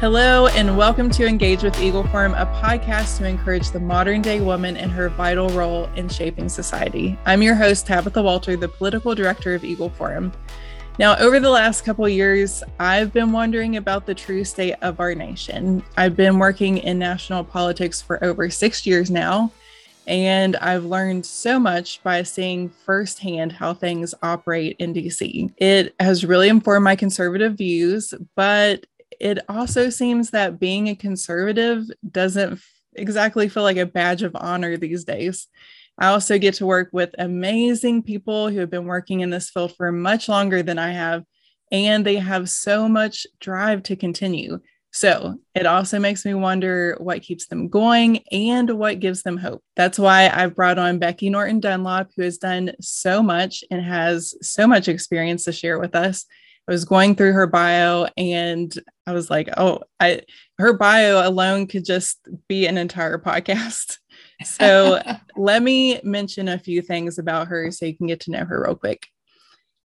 Hello, and welcome to Engage with Eagle Forum, a podcast to encourage the modern day woman in her vital role in shaping society. I'm your host, Tabitha Walter, the political director of Eagle Forum. Now, over the last couple years, I've been wondering about the true state of our nation. I've been working in national politics for over six years now, and I've learned so much by seeing firsthand how things operate in DC. It has really informed my conservative views, but it also seems that being a conservative doesn't exactly feel like a badge of honor these days. I also get to work with amazing people who have been working in this field for much longer than I have, and they have so much drive to continue. So it also makes me wonder what keeps them going and what gives them hope. That's why I've brought on Becky Norton Dunlop, who has done so much and has so much experience to share with us. I was going through her bio and I was like, oh, I her bio alone could just be an entire podcast. So let me mention a few things about her so you can get to know her real quick.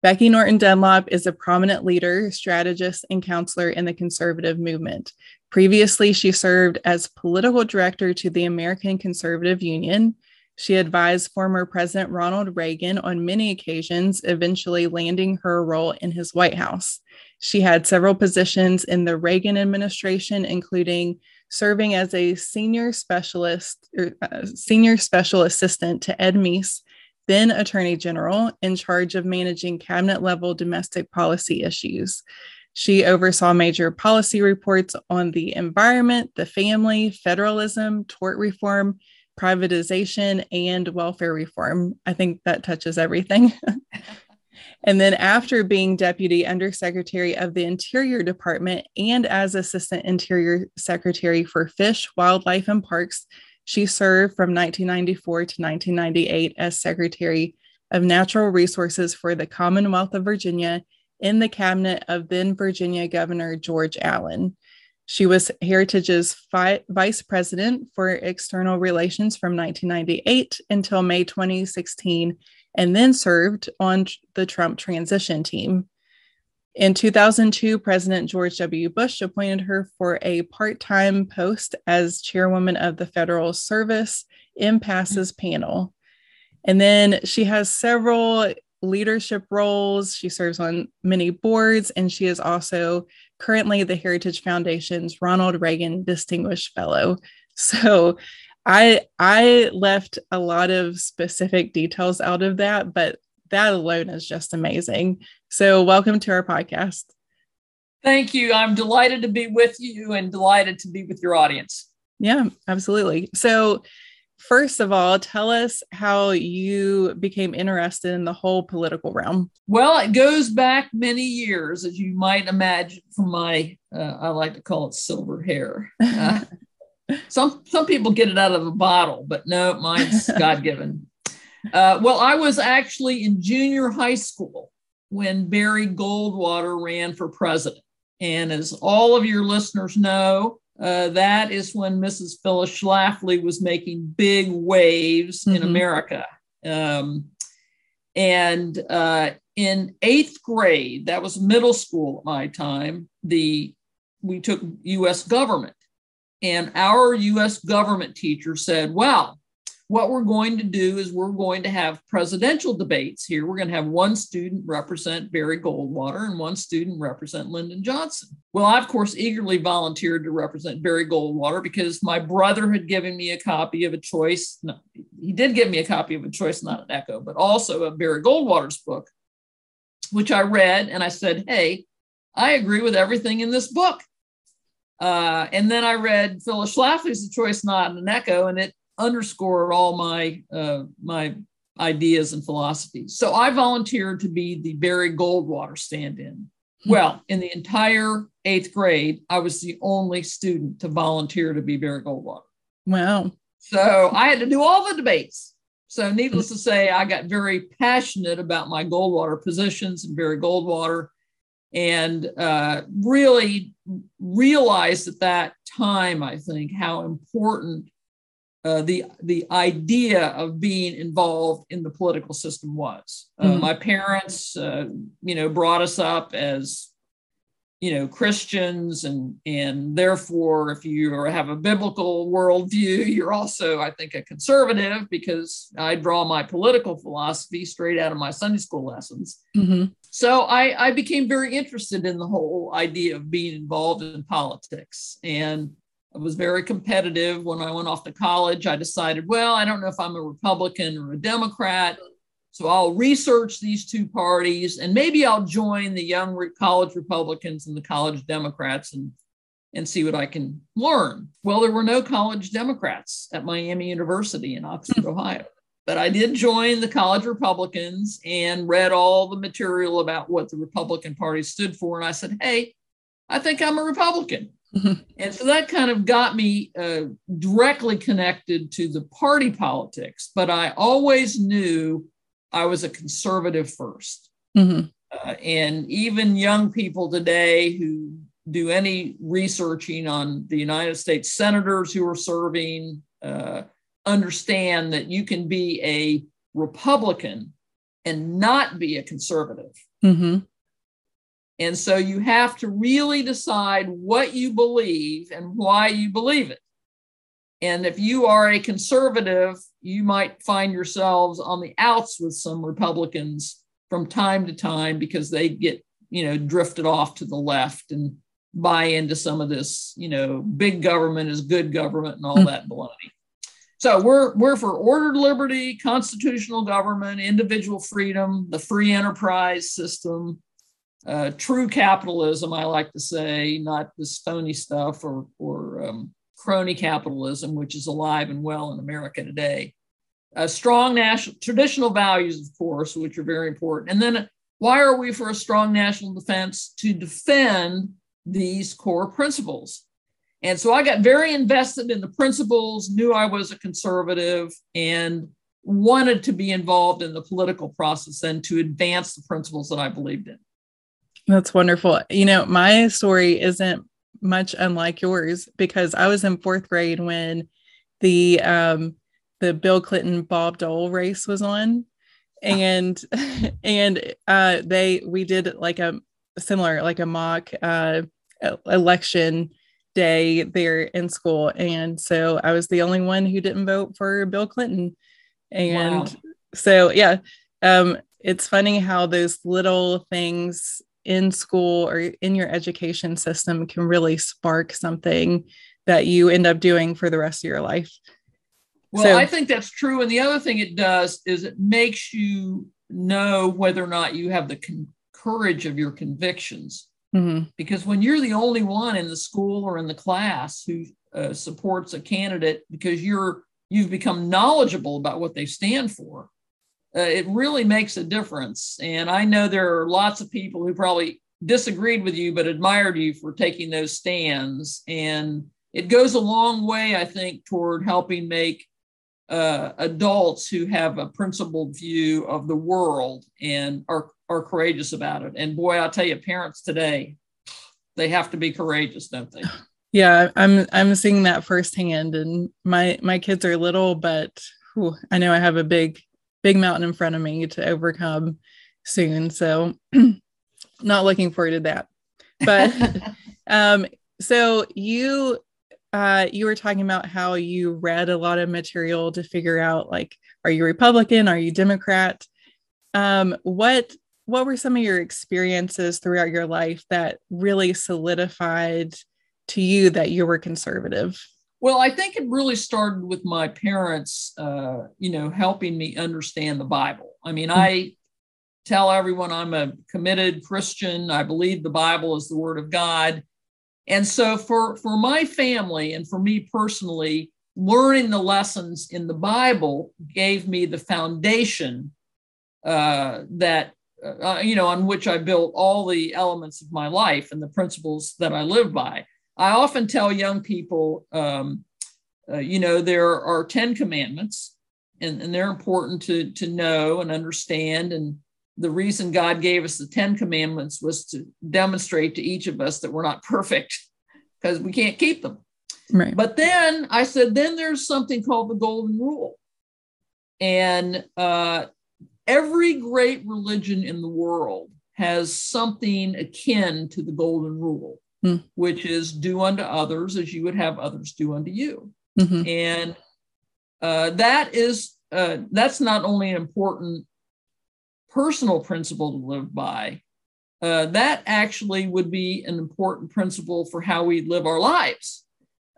Becky Norton Dunlop is a prominent leader, strategist, and counselor in the conservative movement. Previously, she served as political director to the American Conservative Union, she advised former President Ronald Reagan on many occasions, eventually landing her role in his White House. She had several positions in the Reagan administration, including serving as a senior specialist, or, uh, senior special assistant to Ed Meese, then Attorney General, in charge of managing cabinet level domestic policy issues. She oversaw major policy reports on the environment, the family, federalism, tort reform, privatization and welfare reform. I think that touches everything. and then, after being Deputy Undersecretary of the Interior Department and as Assistant Interior Secretary for Fish, Wildlife, and Parks, she served from 1994 to 1998 as Secretary of Natural Resources for the Commonwealth of Virginia in the cabinet of then Virginia Governor George Allen. She was Heritage's fi- vice president for external relations from 1998 until May 2016, and then served on the Trump transition team. In 2002, President George W. Bush appointed her for a part time post as chairwoman of the Federal Service Impasses panel. And then she has several leadership roles. She serves on many boards, and she is also currently the Heritage Foundation's Ronald Reagan Distinguished Fellow. So I I left a lot of specific details out of that, but that alone is just amazing. So welcome to our podcast. Thank you. I'm delighted to be with you and delighted to be with your audience. Yeah, absolutely. So first of all, tell us how you became interested in the whole political realm. Well, it goes back many years, as you might imagine from my, uh, I like to call it silver hair. Uh, some some people get it out of a bottle, but no, mine's God given. Uh, well, I was actually in junior high school when Barry Goldwater ran for president. And as all of your listeners know, uh, that is when Mrs. Phyllis Schlafly was making big waves mm-hmm. in America. Um, and uh, in eighth grade, that was middle school at my time, the we took U.S. government, and our U.S. government teacher said, "Well, what we're going to do is we're going to have presidential debates here. We're going to have one student represent Barry Goldwater and one student represent Lyndon Johnson. Well, I, of course, eagerly volunteered to represent Barry Goldwater because my brother had given me a copy of a choice. No, he did give me a copy of a choice, not an echo, but also of Barry Goldwater's book, which I read and I said, hey, I agree with everything in this book. Uh, and then I read Phyllis Schlafly's The Choice Not an Echo, and it underscore all my uh, my ideas and philosophies. So I volunteered to be the Barry Goldwater stand-in. Hmm. Well, in the entire eighth grade, I was the only student to volunteer to be Barry Goldwater. Wow. So I had to do all the debates. So, needless to say, I got very passionate about my Goldwater positions and Barry Goldwater, and uh, really realized at that time, I think, how important uh, the the idea of being involved in the political system was. Uh, mm-hmm. My parents, uh, you know, brought us up as you know Christians and and therefore if you have a biblical worldview you're also I think a conservative because I draw my political philosophy straight out of my Sunday school lessons. Mm-hmm. So I, I became very interested in the whole idea of being involved in politics and I was very competitive when I went off to college. I decided, well, I don't know if I'm a Republican or a Democrat. So I'll research these two parties and maybe I'll join the young college Republicans and the college Democrats and, and see what I can learn. Well, there were no college Democrats at Miami University in Oxford, hmm. Ohio. But I did join the college Republicans and read all the material about what the Republican Party stood for. And I said, hey, I think I'm a Republican. Mm-hmm. And so that kind of got me uh, directly connected to the party politics. But I always knew I was a conservative 1st mm-hmm. uh, and even young people today who do any researching on the United States senators who are serving uh, understand that you can be a Republican and not be a conservative. Mm-hmm. And so you have to really decide what you believe and why you believe it. And if you are a conservative, you might find yourselves on the outs with some Republicans from time to time because they get, you know, drifted off to the left and buy into some of this, you know, big government is good government and all mm-hmm. that baloney. So we're we're for ordered liberty, constitutional government, individual freedom, the free enterprise system, uh, true capitalism. I like to say, not this phony stuff or or um, crony capitalism, which is alive and well in America today. Uh, strong national traditional values, of course, which are very important. And then why are we for a strong national defense? To defend these core principles. And so I got very invested in the principles, knew I was a conservative, and wanted to be involved in the political process and to advance the principles that I believed in. That's wonderful. You know, my story isn't much unlike yours because I was in fourth grade when the um the Bill Clinton Bob Dole race was on and and uh they we did like a similar like a mock uh election day there in school and so I was the only one who didn't vote for Bill Clinton and wow. so yeah um it's funny how those little things in school or in your education system can really spark something that you end up doing for the rest of your life. Well, so, I think that's true. And the other thing it does is it makes you know whether or not you have the con- courage of your convictions. Mm-hmm. Because when you're the only one in the school or in the class who uh, supports a candidate because you're you've become knowledgeable about what they stand for, uh, it really makes a difference. And I know there are lots of people who probably disagreed with you, but admired you for taking those stands. And it goes a long way, I think, toward helping make uh, adults who have a principled view of the world and are, are courageous about it. And boy, I'll tell you, parents today, they have to be courageous, don't they? Yeah, I'm I'm seeing that firsthand, and my my kids are little, but whew, I know I have a big big mountain in front of me to overcome soon. So not looking forward to that. But um, so you uh, you were talking about how you read a lot of material to figure out like, are you Republican? Are you Democrat? Um, what what were some of your experiences throughout your life that really solidified to you that you were conservative? Well, I think it really started with my parents, uh, you know, helping me understand the Bible. I mean, mm-hmm. I tell everyone I'm a committed Christian. I believe the Bible is the Word of God. And so for, for my family and for me personally, learning the lessons in the Bible gave me the foundation uh, that, uh, you know, on which I built all the elements of my life and the principles that I live by. I often tell young people, um, uh, you know, there are 10 commandments and, and they're important to, to know and understand. And the reason God gave us the 10 commandments was to demonstrate to each of us that we're not perfect because we can't keep them. Right. But then I said, then there's something called the golden rule. And uh, every great religion in the world has something akin to the golden rule, mm. which is do unto others as you would have others do unto you. Mm-hmm. And uh, that is uh, that's not only an important personal principle to live by, uh, that actually would be an important principle for how we live our lives.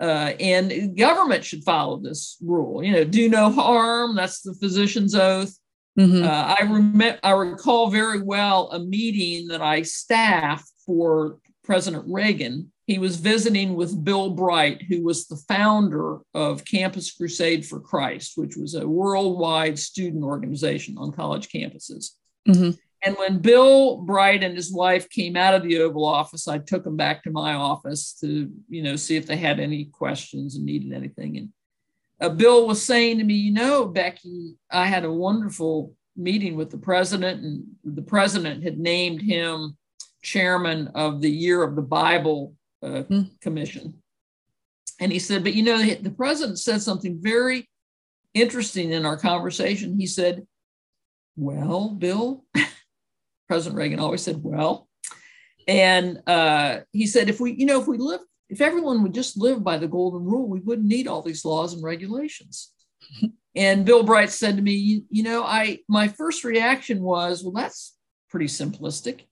Uh, and government should follow this rule. You know, do no harm. That's the physician's oath. Mm-hmm. Uh, I remember, I recall very well a meeting that I staffed for President Reagan. He was visiting with Bill Bright, who was the founder of Campus Crusade for Christ, which was a worldwide student organization on college campuses. Mm-hmm. And when Bill Bright and his wife came out of the Oval Office, I took them back to my office to, you know, see if they had any questions and needed anything. And uh, Bill was saying to me, you know, Becky, I had a wonderful meeting with the president, and the president had named him chairman of the Year of the Bible uh, mm. Commission. And he said, but you know, the president said something very interesting in our conversation. He said, well, Bill, President Reagan always said, well, and uh, he said, if we, you know, if we live, if everyone would just live by the golden rule, we wouldn't need all these laws and regulations. and Bill Bright said to me, you, you know, I, my first reaction was, well, that's pretty simplistic.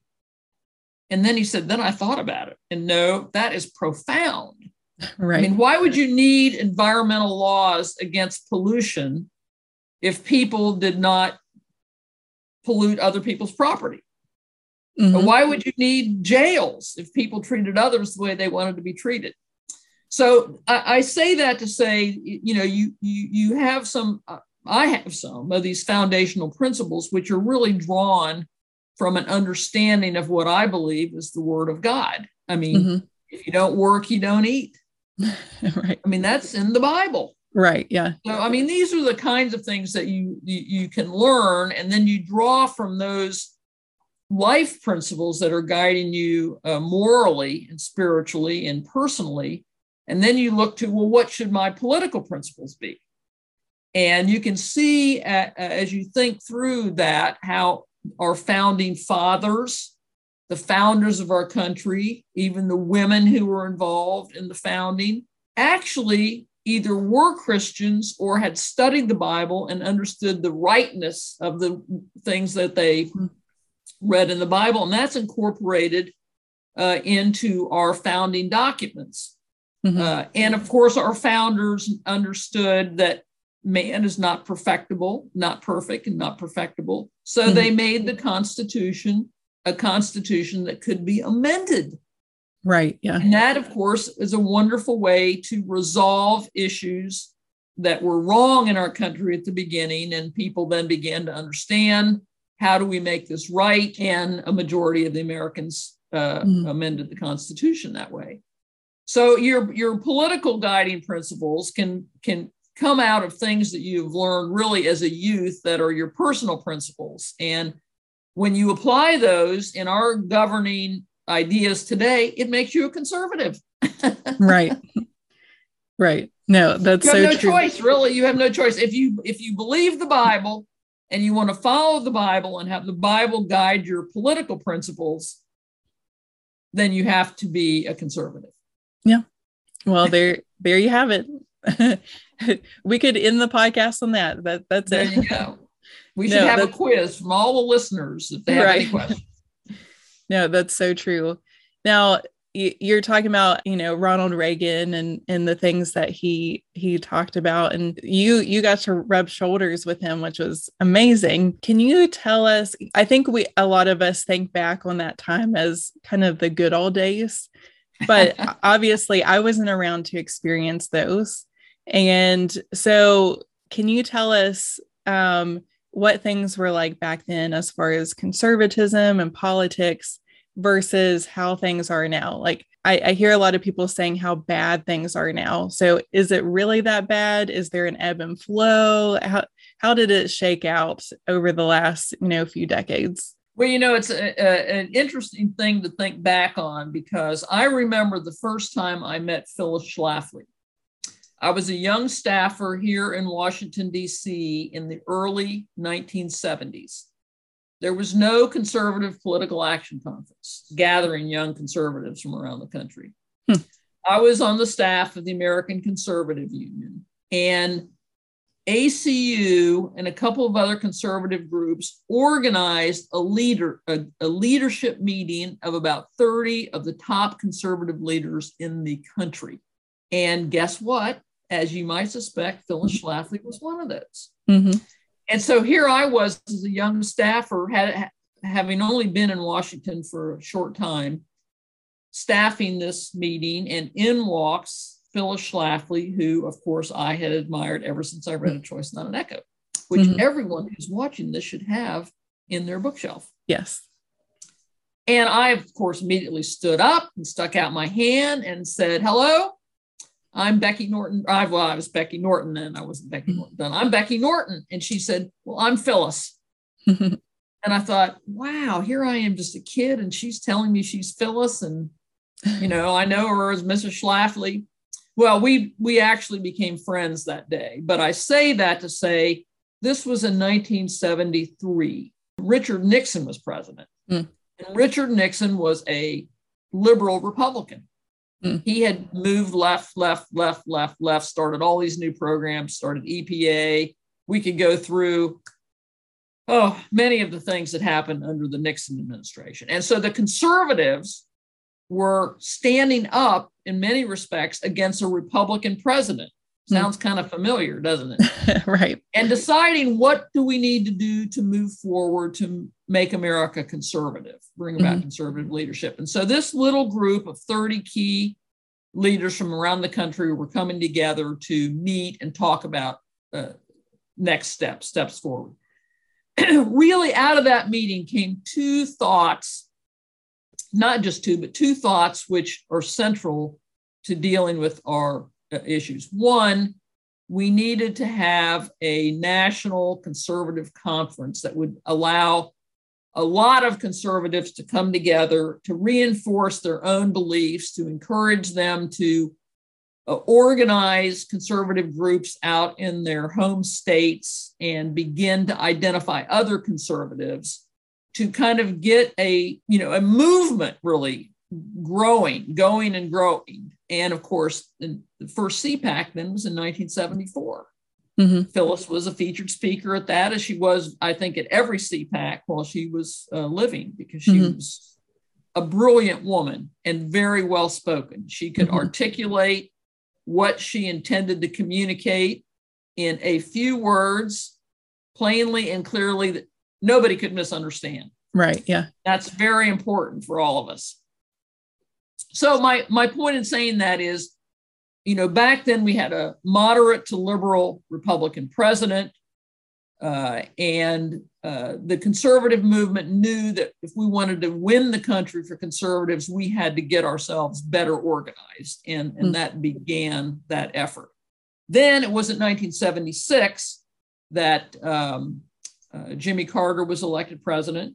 And then he said, then I thought about it. And no, that is profound. Right. I mean, why would you need environmental laws against pollution if people did not pollute other people's property? Mm-hmm. Why would you need jails if people treated others the way they wanted to be treated? So I, I say that to say, you know, you you you have some. Uh, I have some of these foundational principles, which are really drawn from an understanding of what I believe is the Word of God. I mean, mm-hmm. if you don't work, you don't eat. right. I mean, that's in the Bible. Right. Yeah. So I mean, these are the kinds of things that you you, you can learn, and then you draw from those life principles that are guiding you uh, morally and spiritually and personally. And then you look to, well, what should my political principles be? And you can see uh, as you think through that how our founding fathers, the founders of our country, even the women who were involved in the founding, actually either were Christians or had studied the Bible and understood the rightness of the things that they read in the Bible, and that's incorporated uh, into our founding documents. Mm-hmm. Uh, and of course, our founders understood that man is not perfectible, not perfect, and not perfectible. So mm-hmm. they made the Constitution a Constitution that could be amended. Right. Yeah. And that, of course, is a wonderful way to resolve issues that were wrong in our country at the beginning. And people then began to understand how do we make this right? And a majority of the Americans uh, mm. amended the Constitution that way. So your your political guiding principles can can come out of things that you've learned really as a youth that are your personal principles. And when you apply those in our governing ideas today, it makes you a conservative. right. Right. No, that's you have so no true. choice, really. You have no choice. If you if you believe the Bible and you want to follow the Bible and have the Bible guide your political principles, then you have to be a conservative. Yeah. Well, there, there you have it. we could end the podcast on that. That that's there it. you go. We should have a quiz from all the listeners if they have right. any questions. no, that's so true. Now, you're talking about you know Ronald Reagan and and the things that he he talked about and you you got to rub shoulders with him which was amazing can you tell us I think we a lot of us think back on that time as kind of the good old days but obviously I wasn't around to experience those and so can you tell us um, what things were like back then as far as conservatism and politics versus how things are now. Like I, I, hear a lot of people saying how bad things are now. So is it really that bad? Is there an ebb and flow? How how did it shake out over the last you know few decades? Well, you know, it's a, a, an interesting thing to think back on because I remember the first time I met Phyllis Schlafly. I was a young staffer here in Washington, D.C. in the early 1970s. there was no conservative political action conference gathering young conservatives from around the country. Hmm. I was on the staff of the American Conservative Union, and ACU and a couple of other conservative groups organized a leader a, a, leadership meeting of about 30 of the top conservative leaders in the country. And guess what? As you might suspect, Phyllis. Schlafly was one of those. Mm-hmm. And so here I was as a young staffer, had, having only been in Washington for a short time, staffing this meeting, and in walks Phyllis Schlafly, who, of course, I had admired ever since I read A Choice Not an Echo, which mm-hmm. everyone who's watching this should have in their bookshelf. Yes. And I, of course, immediately stood up and stuck out my hand and said, Hello, I'm Becky Norton. I, well, I was Becky Norton then. I wasn't Becky Norton then. I'm Becky Norton. And she said, Well, I'm Phyllis. and I thought, wow, here I am just a kid and she's telling me she's Phyllis. And, you know, I know her as Mrs. Schlafly. Well, we we actually became friends that day. But I say that to say this was in 1973. Richard Nixon was president. Mm. And Richard Nixon was a liberal Republican. Mm. He had moved left, left, left, left, left, started all these new programs, started EPA. We could go through oh, many of the things that happened under the Nixon administration. And so the conservatives were standing up in many respects against a Republican president. Hmm. Sounds kind of familiar, doesn't it? right. And deciding what do we need to do to move forward to make America conservative, bring about mm-hmm. conservative leadership. And so this little group of 30 key leaders from around the country were coming together to meet and talk about uh, next steps, steps forward. really, out of that meeting came two thoughts not just two, but two thoughts which are central to dealing with our issues. One, we needed to have a national conservative conference that would allow a lot of conservatives to come together to reinforce their own beliefs, to encourage them to uh, organize conservative groups out in their home states and begin to identify other conservatives to kind of get a you know a movement really growing going and growing and of course the first cpac then was in 1974 mm-hmm. phyllis was a featured speaker at that as she was i think at every cpac while she was uh, living because she mm-hmm. was a brilliant woman and very well spoken she could mm-hmm. articulate what she intended to communicate in a few words plainly and clearly that nobody could misunderstand. Right. Yeah. That's very important for all of us. So my my point in saying that is, you know, back then we had a moderate to liberal Republican president, uh, and uh, the conservative movement knew that if we wanted to win the country for conservatives, we had to get ourselves better organized, and and mm. that began that effort. Then it was in 1976 that um, uh, Jimmy Carter was elected president.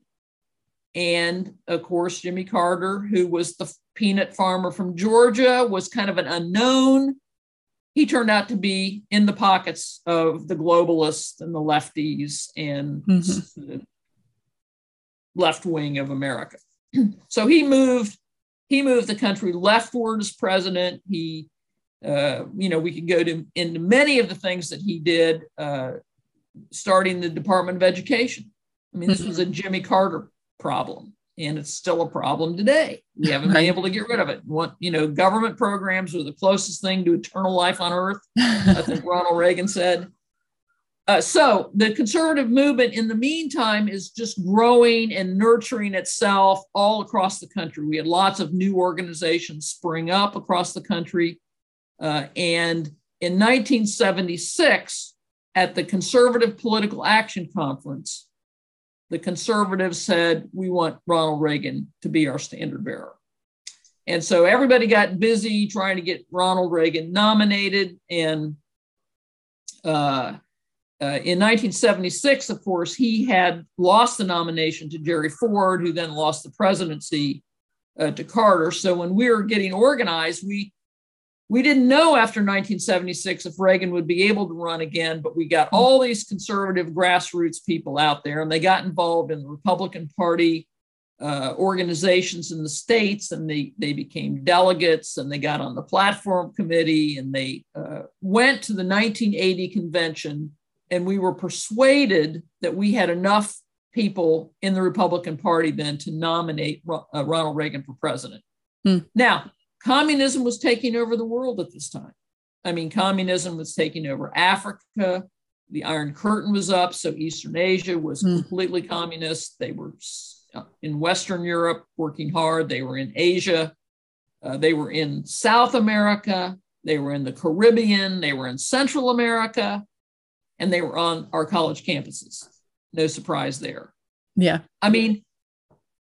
And of course, Jimmy Carter, who was the peanut farmer from Georgia, was kind of an unknown. He turned out to be in the pockets of the globalists and the lefties and mm-hmm. the left wing of America. so he moved, he moved the country leftward as president. He, uh, you know, we could go to into many of the things that he did. Uh, starting the Department of Education. I mean, this was a Jimmy Carter problem, and it's still a problem today. We haven't been able to get rid of it. What you know, government programs are the closest thing to eternal life on earth. I think Ronald Reagan said. Uh, so the conservative movement, in the meantime, is just growing and nurturing itself all across the country. We had lots of new organizations spring up across the country, uh, and in 1976 at the Conservative Political Action Conference, the conservatives said, We want Ronald Reagan to be our standard bearer. And so everybody got busy trying to get Ronald Reagan nominated. And uh, uh, in 1976, of course, he had lost the nomination to Jerry Ford, who then lost the presidency uh, to Carter. So when we were getting organized, we we didn't know after 1976 if Reagan would be able to run again, but we got all these conservative grassroots people out there and they got involved in the Republican Party uh, organizations in the states and they, they became delegates and they got on the platform committee and they uh, went to the 1980 convention and we were persuaded that we had enough people in the Republican Party then to nominate uh, Ronald Reagan for president. Hmm. Now, communism was taking over the world at this time. I mean, communism was taking over Africa. The Iron Curtain was up, so Eastern Asia was hmm. completely communist. They were in Western Europe working hard. They were in Asia. Uh, they were in South America. They were in the Caribbean. They were in Central America. And they were on our college campuses. No surprise there. Yeah. I mean,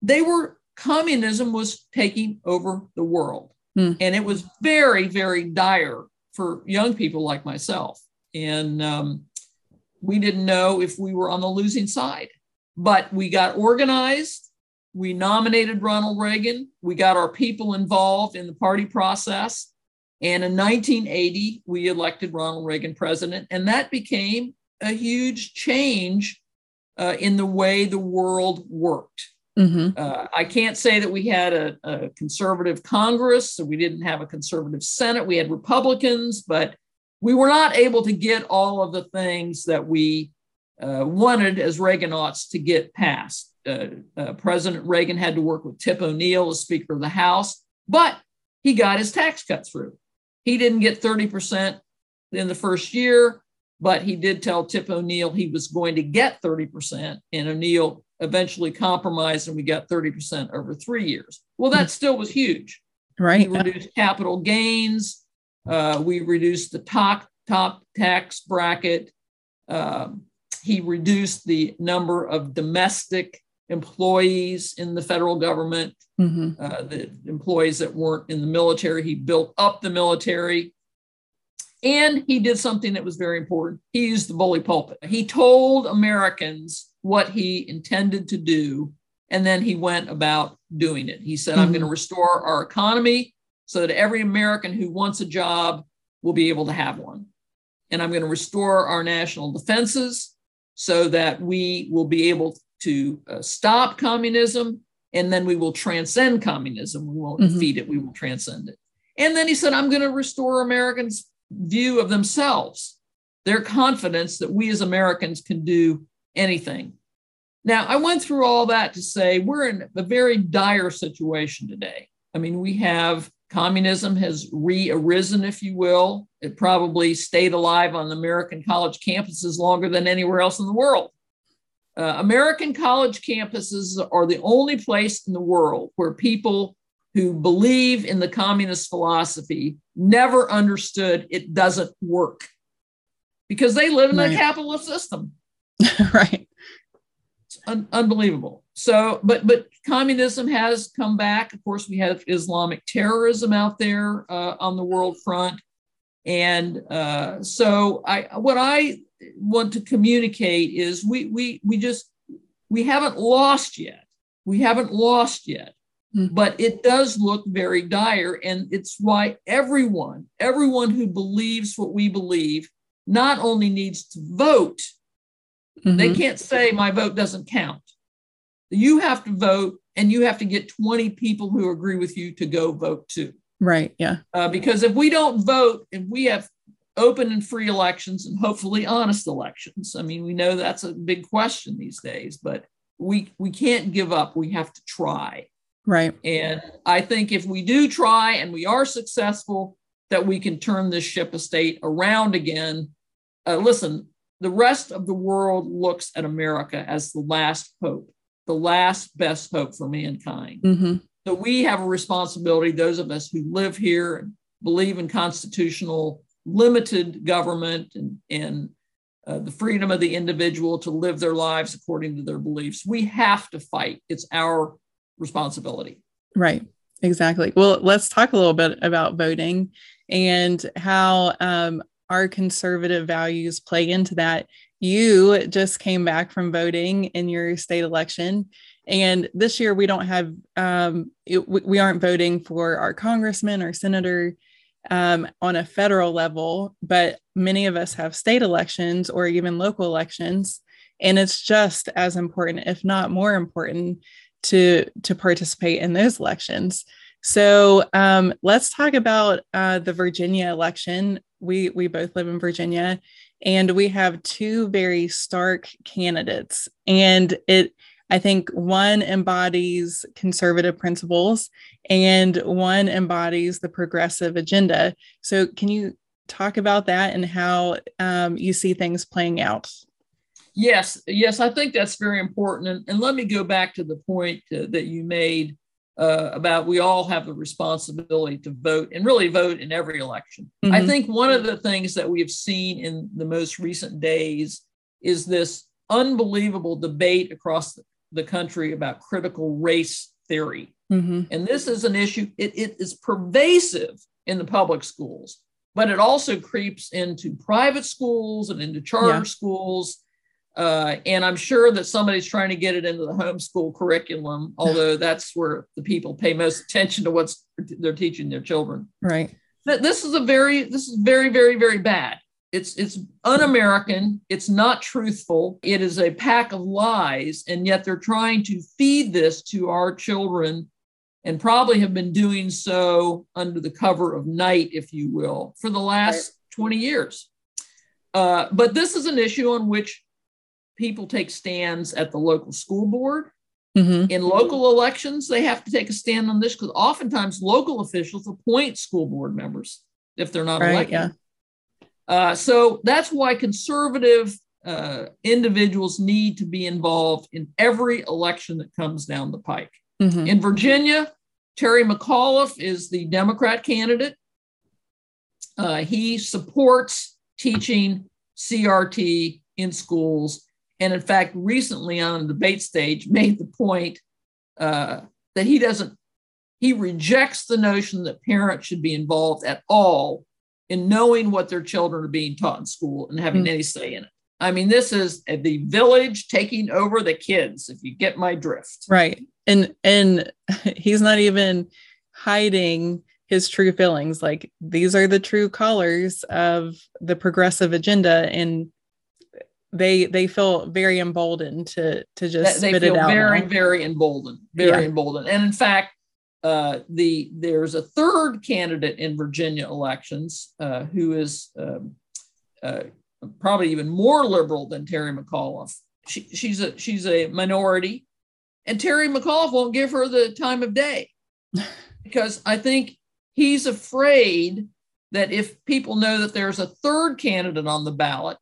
they were, communism was taking over the world. Hmm. And it was very, very dire for young people like myself. And um, we didn't know if we were on the losing side. But we got organized. We nominated Ronald Reagan. We got our people involved in the party process. And in 1980, we elected Ronald Reagan president. And that became a huge change uh, in the way the world worked. Mm-hmm. Uh, I can't say that we had a, a, conservative Congress, so we didn't have a conservative Senate. We had Republicans, but we were not able to get all of the things that we uh, wanted as Reaganauts to get passed. Uh, uh, President Reagan had to work with Tip O'Neill as Speaker of the House, but he got his tax cut through. He didn't get 30% in the first year, but he did tell Tip O'Neill he was going to get 30%, and O'Neill eventually compromised and we got 30% over three years. Well, that still was huge. Right. We reduced capital gains. Uh, we reduced the top, top tax bracket. Um, he reduced the number of domestic employees in the federal government, mm-hmm. uh, the employees that weren't in the military. He built up the military. And he did something that was very important. He used the bully pulpit. He told Americans what he intended to do, and then he went about doing it. He said, mm-hmm. I'm going to restore our economy so that every American who wants a job will be able to have one. And I'm going to restore our national defenses so that we will be able to uh, stop communism and then we will transcend communism. We won't mm-hmm. defeat it, we will transcend it. And then he said, I'm going to restore Americans' view of themselves, their confidence that we as Americans can do anything. Now, I went through all that to say we're in a very dire situation today. I mean, we have communism has re arisen, if you will. It probably stayed alive on American college campuses longer than anywhere else in the world. Uh, American college campuses are the only place in the world where people who believe in the communist philosophy never understood it doesn't work because they live in right. a capitalist system. right. It's un- unbelievable. So, but but communism has come back. Of course, we have Islamic terrorism out there uh, on the world front, and uh, so I what I want to communicate is we we we just we haven't lost yet. We haven't lost yet, mm-hmm. but it does look very dire, and it's why everyone everyone who believes what we believe not only needs to vote. Mm-hmm. They can't say my vote doesn't count you have to vote and you have to get 20 people who agree with you to go vote too. Right. Yeah. Uh, because if we don't vote, if we have open and free elections and hopefully honest elections, I mean, we know that's a big question these days, but we we can't give up. We have to try. Right. And I think if we do try and we are successful, that we can turn this ship of state around again. Uh, listen, the rest of the world looks at America as the last hope the last best hope for mankind. Mm-hmm. So we have a responsibility, those of us who live here and believe in constitutional limited government and, and uh, the freedom of the individual to live their lives according to their beliefs. We have to fight. It's our responsibility. Right. Exactly. Well, let's talk a little bit about voting and how um, our conservative values play into that you just came back from voting in your state election and this year we don't have um, it, we aren't voting for our congressman or senator um, on a federal level, but many of us have state elections or even local elections. And it's just as important, if not more important, to, to participate in those elections. So um, let's talk about uh, the Virginia election. We, we both live in Virginia, and we have two very stark candidates. And it I think one embodies conservative principles and one embodies the progressive agenda. So, can you talk about that and how um, you see things playing out? Yes, yes, I think that's very important. And, and let me go back to the point uh, that you made uh, about we all have the responsibility to vote and really vote in every election. Mm-hmm. I think one of the things that we have seen in the most recent days is this unbelievable debate across the the country about critical race theory. Mm-hmm. And this is an issue, it, it is pervasive in the public schools, but it also creeps into private schools and into charter yeah. schools. Uh, and I'm sure that somebody's trying to get it into the homeschool curriculum, although that's where the people pay most attention to what they're teaching their children. Right. This is a very, this is very, very, very bad. It's it's un-American. It's not truthful. It is a pack of lies, and yet they're trying to feed this to our children, and probably have been doing so under the cover of night, if you will, for the last right. 20 years. Uh, but this is an issue on which people take stands at the local school board. Mm-hmm. In local elections, they have to take a stand on this because oftentimes local officials appoint school board members if they're not right, elected. Yeah. Uh, so that's why conservative uh, individuals need to be involved in every election that comes down the pike. Mm-hmm. In Virginia, Terry McAuliffe is the Democrat candidate. Uh, he supports teaching CRT in schools. And in fact, recently on a debate stage, made the point uh, that he doesn't, he rejects the notion that parents should be involved at all in knowing what their children are being taught in school and having mm-hmm. any say in it. I mean, this is the village taking over the kids, if you get my drift. Right. And and he's not even hiding his true feelings. Like these are the true colors of the progressive agenda. And they they feel very emboldened to to just they spit feel it out. Very, now. very emboldened. Very yeah. emboldened. And in fact, uh, the there's a third candidate in Virginia elections uh, who is um, uh, probably even more liberal than Terry McAuliffe. She, she's a she's a minority, and Terry McAuliffe won't give her the time of day because I think he's afraid that if people know that there's a third candidate on the ballot,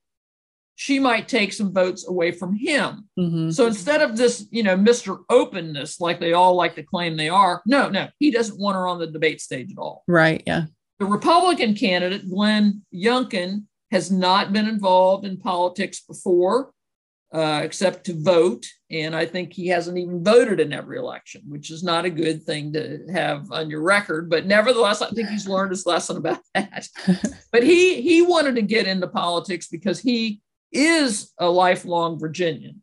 she might take some votes away from him. Mm-hmm. So instead of this, you know, Mr. Openness, like they all like to claim they are, no, no, he doesn't want her on the debate stage at all. Right. Yeah. The Republican candidate, Glenn Youngkin, has not been involved in politics before, uh, except to vote. And I think he hasn't even voted in every election, which is not a good thing to have on your record. But nevertheless, I think he's learned his lesson about that. but he he wanted to get into politics because he is a lifelong Virginian.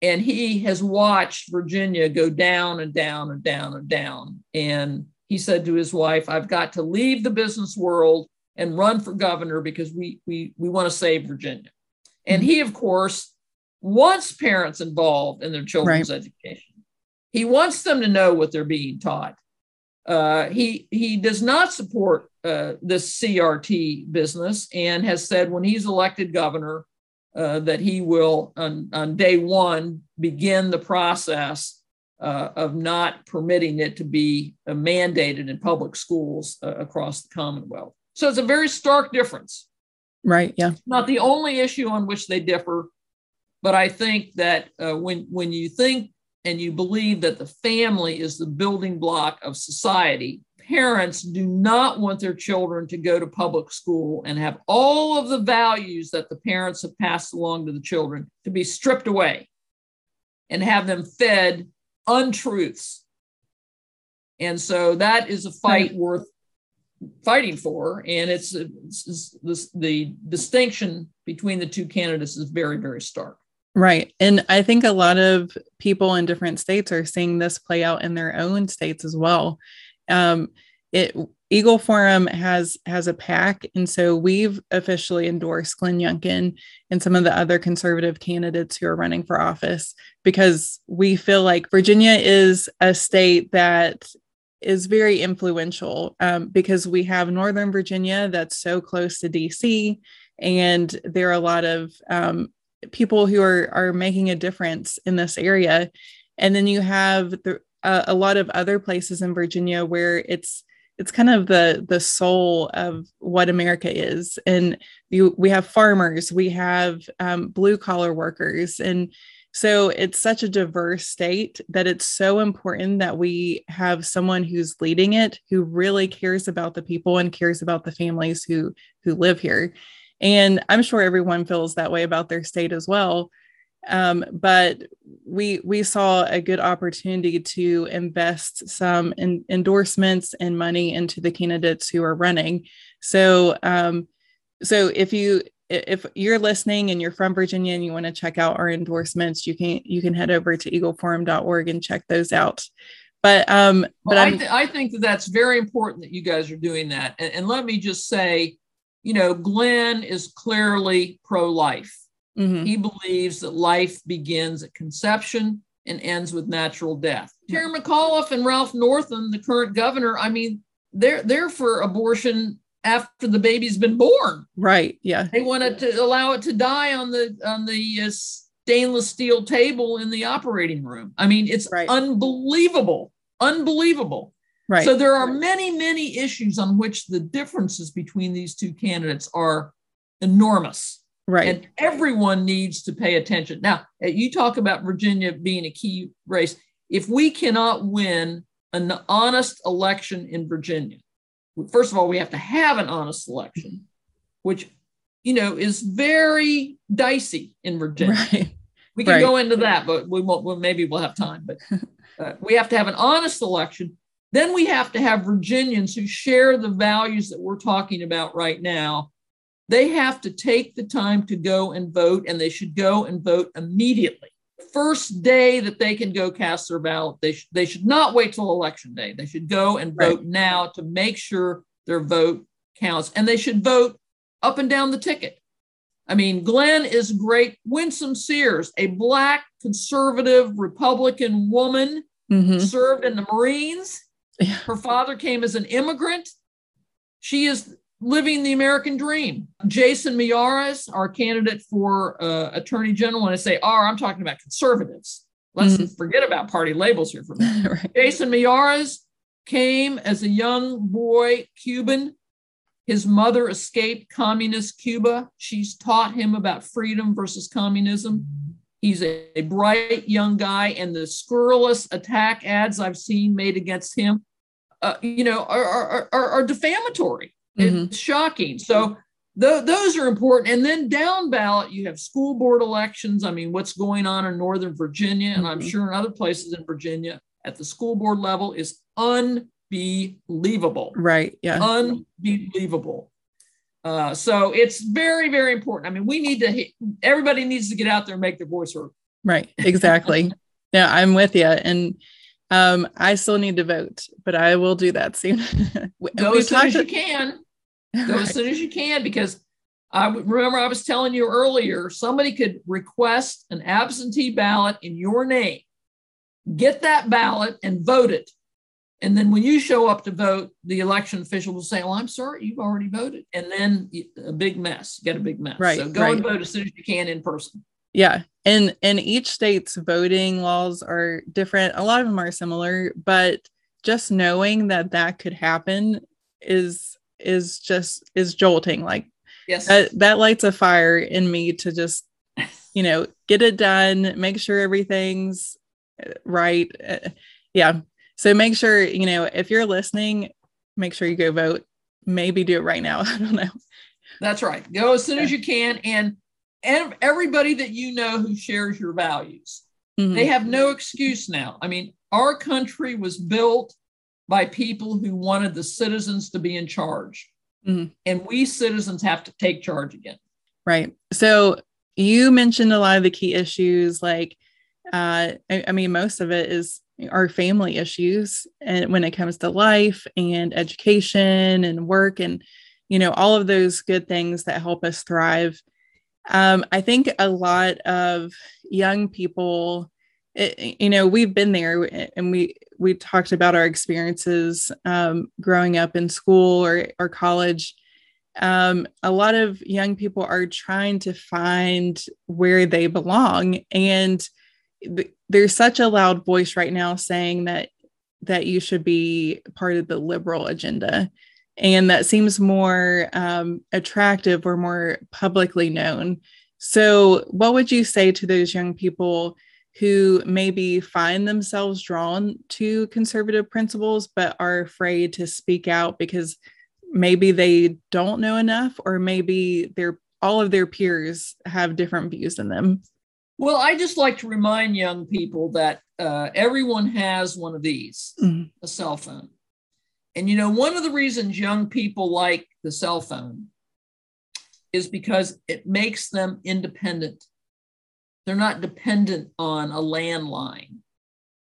And he has watched Virginia go down and down and down and down. And he said to his wife, I've got to leave the business world and run for governor because we, we, we want to save Virginia. And he, of course, wants parents involved in their children's right. education. He wants them to know what they're being taught. Uh, he he does not support uh, this CRT business and has said when he's elected governor, uh, that he will, on, on day one, begin the process uh, of not permitting it to be uh, mandated in public schools uh, across the Commonwealth. So it's a very stark difference. Right. Yeah. Not the only issue on which they differ, but I think that uh, when when you think and you believe that the family is the building block of society, parents do not want their children to go to public school and have all of the values that the parents have passed along to the children to be stripped away and have them fed untruths. And so that is a fight worth fighting for. And it's, it's, it's the distinction between the two candidates is very, very stark. Right. And I think a lot of people in different states are seeing this play out in their own states as well um, it Eagle Forum has has a PAC, and so we've officially endorsed Glenn Youngkin and some of the other conservative candidates who are running for office because we feel like Virginia is a state that is very influential um, because we have Northern Virginia that's so close to DC, and there are a lot of um, people who are are making a difference in this area, and then you have the, uh, a lot of other places in Virginia where it's it's kind of the the soul of what America is, and you, we have farmers, we have um, blue collar workers, and so it's such a diverse state that it's so important that we have someone who's leading it who really cares about the people and cares about the families who who live here. And I'm sure everyone feels that way about their state as well. Um, but we we saw a good opportunity to invest some in, endorsements and money into the candidates who are running. So um, so if you if you're listening and you're from Virginia and you want to check out our endorsements, you can you can head over to eagleforum.org and check those out. But um, but well, I, th- I, think that that's very important that you guys are doing that. And, and let me just say, you know, Glenn is clearly pro-life. Mm-hmm. He believes that life begins at conception and ends with natural death. Terry McAuliffe and Ralph Northam, the current governor, I mean, they're they're for abortion after the baby's been born. Right. Yeah. They wanted to allow it to die on the on the uh, stainless steel table in the operating room. I mean, it's right. unbelievable. Unbelievable. Right. So there are many, many issues on which the differences between these two candidates are enormous. Right. And everyone needs to pay attention. Now, uh, you talk about Virginia being a key race. If we cannot win an honest election in Virginia, first of all, we have to have an honest election, which, you know, is very dicey in Virginia. Right. We can right. go into that, but we won't, well, maybe we'll have time. But uh, we have to have an honest election. Then we have to have Virginians who share the values that we're talking about right now. They have to take the time to go and vote, and they should go and vote immediately first day that they can go cast their ballot. They, sh- they should not wait till election day. They should go and vote right. now to make sure their vote counts. And they should vote up and down the ticket. I mean, Glenn is great. Winsome Sears, a Black conservative Republican woman, mm-hmm. served in the Marines. Yeah. Her father came as an immigrant. She is living the American dream. Jason Miyares, our candidate for uh, Attorney General, when I say "our," I'm talking about conservatives. Let's mm-hmm. forget about party labels here for a minute. right. Jason Miyares came as a young boy Cuban. His mother escaped communist Cuba. She's taught him about freedom versus communism. He's a, a bright young guy, and the scurrilous attack ads I've seen made against him, uh, you know, are, are, are, are defamatory. Mm-hmm. It's shocking. So th- those are important. And then down ballot, you have school board elections. I mean, what's going on in Northern Virginia, and I'm mm-hmm. sure in other places in Virginia at the school board level is unbelievable. Right. Yeah. Unbelievable. Uh, so it's very, very important. I mean, we need to, everybody needs to get out there and make their voice heard. Right. Exactly. yeah, I'm with you. And um, I still need to vote, but I will do that soon. Go as soon as you can. Go right. as soon as you can because I remember I was telling you earlier somebody could request an absentee ballot in your name, get that ballot and vote it. And then when you show up to vote, the election official will say, Well, I'm sorry, you've already voted. And then a big mess, get a big mess. Right. So go right. and vote as soon as you can in person. Yeah. And and each state's voting laws are different. A lot of them are similar, but just knowing that that could happen is is just is jolting. Like yes. that, that lights a fire in me to just you know get it done make sure everything's uh, right. Uh, yeah. So make sure you know if you're listening make sure you go vote. Maybe do it right now. I don't know. That's right. Go as soon as you can and and everybody that you know who shares your values. Mm-hmm. they have no excuse now. I mean our country was built by people who wanted the citizens to be in charge. Mm-hmm. And we citizens have to take charge again. Right. So you mentioned a lot of the key issues like uh, I, I mean, most of it is our family issues and when it comes to life and education and work and you know all of those good things that help us thrive um, i think a lot of young people it, you know we've been there and we we talked about our experiences um, growing up in school or, or college. Um, a lot of young people are trying to find where they belong and th- there's such a loud voice right now saying that that you should be part of the liberal agenda. And that seems more um, attractive or more publicly known. So what would you say to those young people who maybe find themselves drawn to conservative principles but are afraid to speak out because maybe they don't know enough or maybe their all of their peers have different views than them. Well i just like to remind young people that uh, everyone has one of these mm-hmm. a cell phone. And you know one of the reasons young people like the cell phone is because it makes them independent they're not dependent on a landline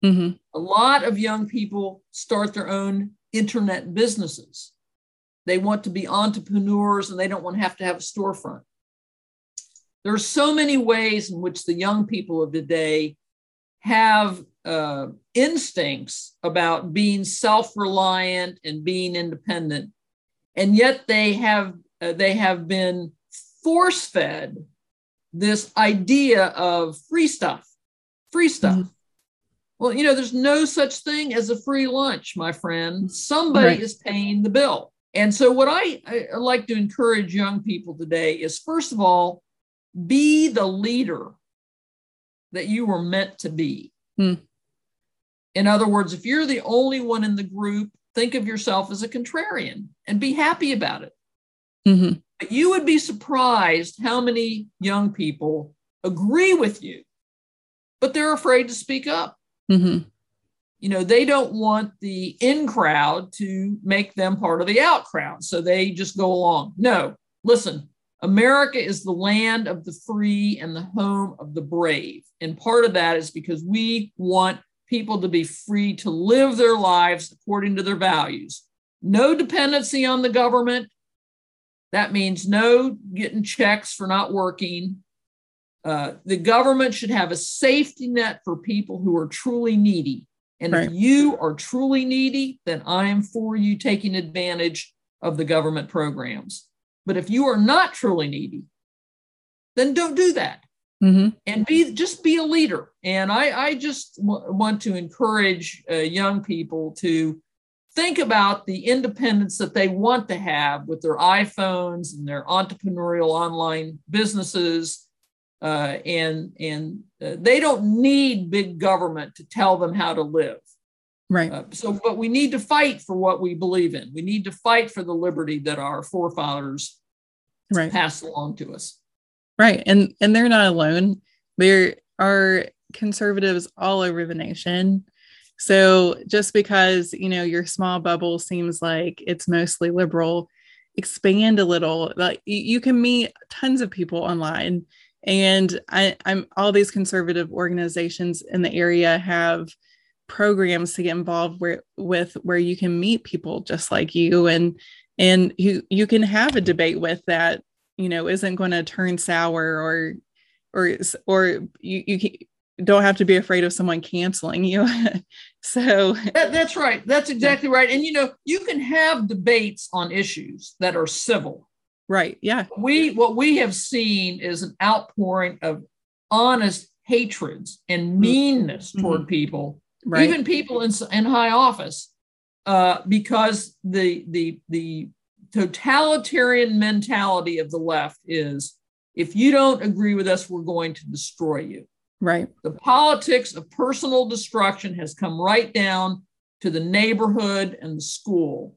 mm-hmm. a lot of young people start their own internet businesses they want to be entrepreneurs and they don't want to have to have a storefront. There are so many ways in which the young people of today have uh, instincts about being self-reliant and being independent, and yet they have uh, they have been force-fed this idea of free stuff, free stuff. Mm-hmm. Well, you know, there's no such thing as a free lunch, my friend. Somebody right. is paying the bill. And so, what I, I, like to encourage young people today is first of all, be the leader that you were meant to be. Hmm. In other words, if you're the only one in the group, think of yourself as a contrarian and be happy about it. Mm-hmm. But you would be surprised how many young people agree with you, but they're afraid to speak up. Mm-hmm. You know they don't want the in crowd to make them part of the out crowd so they just go along. No listen america is the land of the free and the home of the brave and part of that is because we want people to be free to live their lives according to their values. No dependency on the government that means no getting checks for not working uh, the government should have a safety net for people who are truly needy and right. if you are truly needy, then I am for you taking advantage of the government programs. But if you are not truly needy, then don't do that. Mm-hmm. And be just be a leader. And I, I just w- want to encourage uh, young people to think about the independence that they want to have with their iPhones and their entrepreneurial online businesses uh, and and uh, they don't need big government to tell them how to live. Right. Uh, so, but we need to fight for what we believe in. We need to fight for the liberty that our forefathers right. passed along to us. Right, and and they're not alone. There are conservatives all over the nation. So just because you know your small bubble seems like it's mostly liberal, expand a little. Like you can meet tons of people online and I, i'm all these conservative organizations in the area have programs to get involved where, with where you can meet people just like you and and you you can have a debate with that you know isn't going to turn sour or or or you you don't have to be afraid of someone canceling you so that, that's right that's exactly right and you know you can have debates on issues that are civil Right. Yeah. We what we have seen is an outpouring of honest hatreds and mm-hmm. meanness mm-hmm. toward people, right. even people in, in high office, uh, because the the the totalitarian mentality of the left is if you don't agree with us, we're going to destroy you. Right. The politics of personal destruction has come right down to the neighborhood and the school.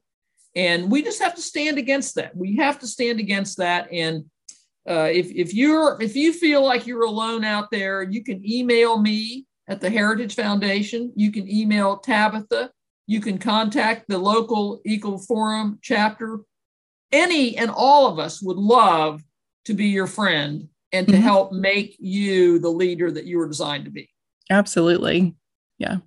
And we just have to stand against that. We have to stand against that. And uh, if, if you're if you feel like you're alone out there, you can email me at the Heritage Foundation. You can email Tabitha. You can contact the local Eagle Forum chapter. Any and all of us would love to be your friend and to mm-hmm. help make you the leader that you were designed to be. Absolutely. Yeah.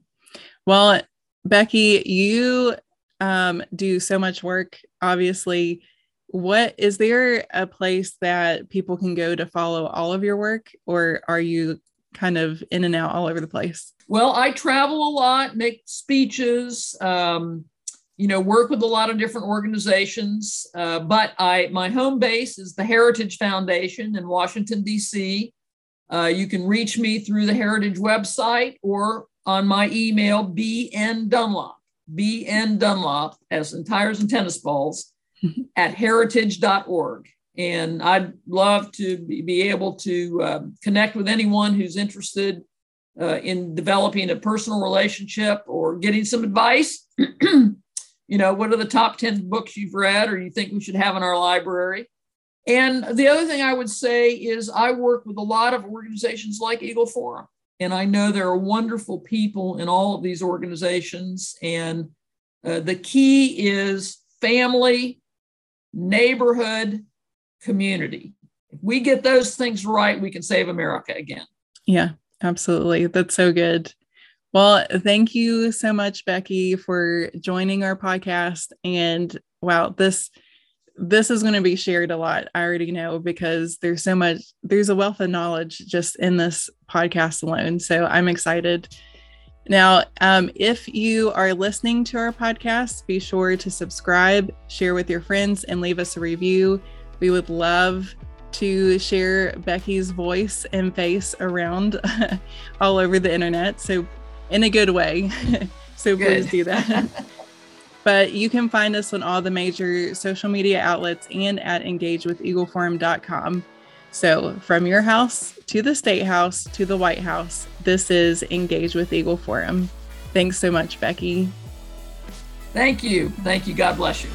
Well, Becky, you um, do so much work, obviously. What is there a place that people can go to follow all of your work, or are you kind of in and out all over the place? Well, I travel a lot, make speeches, um, you know, work with a lot of different organizations. Uh, but I, my home base is the Heritage Foundation in Washington D.C. Uh, you can reach me through the Heritage website or on my email, bn dunlop, bn dunlop, as in tires and tennis balls, at heritage.org. And I'd love to be able to um, connect with anyone who's interested uh, in developing a personal relationship or getting some advice. you know, what are the top 10 books you've read or you think we should have in our library? And the other thing I would say is I work with a lot of organizations like Eagle Forum. And I know there are wonderful people in all of these organizations. And uh, the key is family, neighborhood, community. If we get those things right, we can save America again. Yeah, absolutely. That's so good. Well, thank you so much, Becky, for joining our podcast. And wow, this this is going to be shared a lot. I already know because there's so much, there's a wealth of knowledge just in this podcast alone. So I'm excited. Now, um, if you are listening to our podcast, be sure to subscribe, share with your friends, and leave us a review. We would love to share Becky's voice and face around all over the internet. So, in a good way. so, good. please do that. but you can find us on all the major social media outlets and at engagewitheagleforum.com. So, from your house to the State House to the White House, this is Engage with Eagle Forum. Thanks so much, Becky. Thank you. Thank you. God bless you.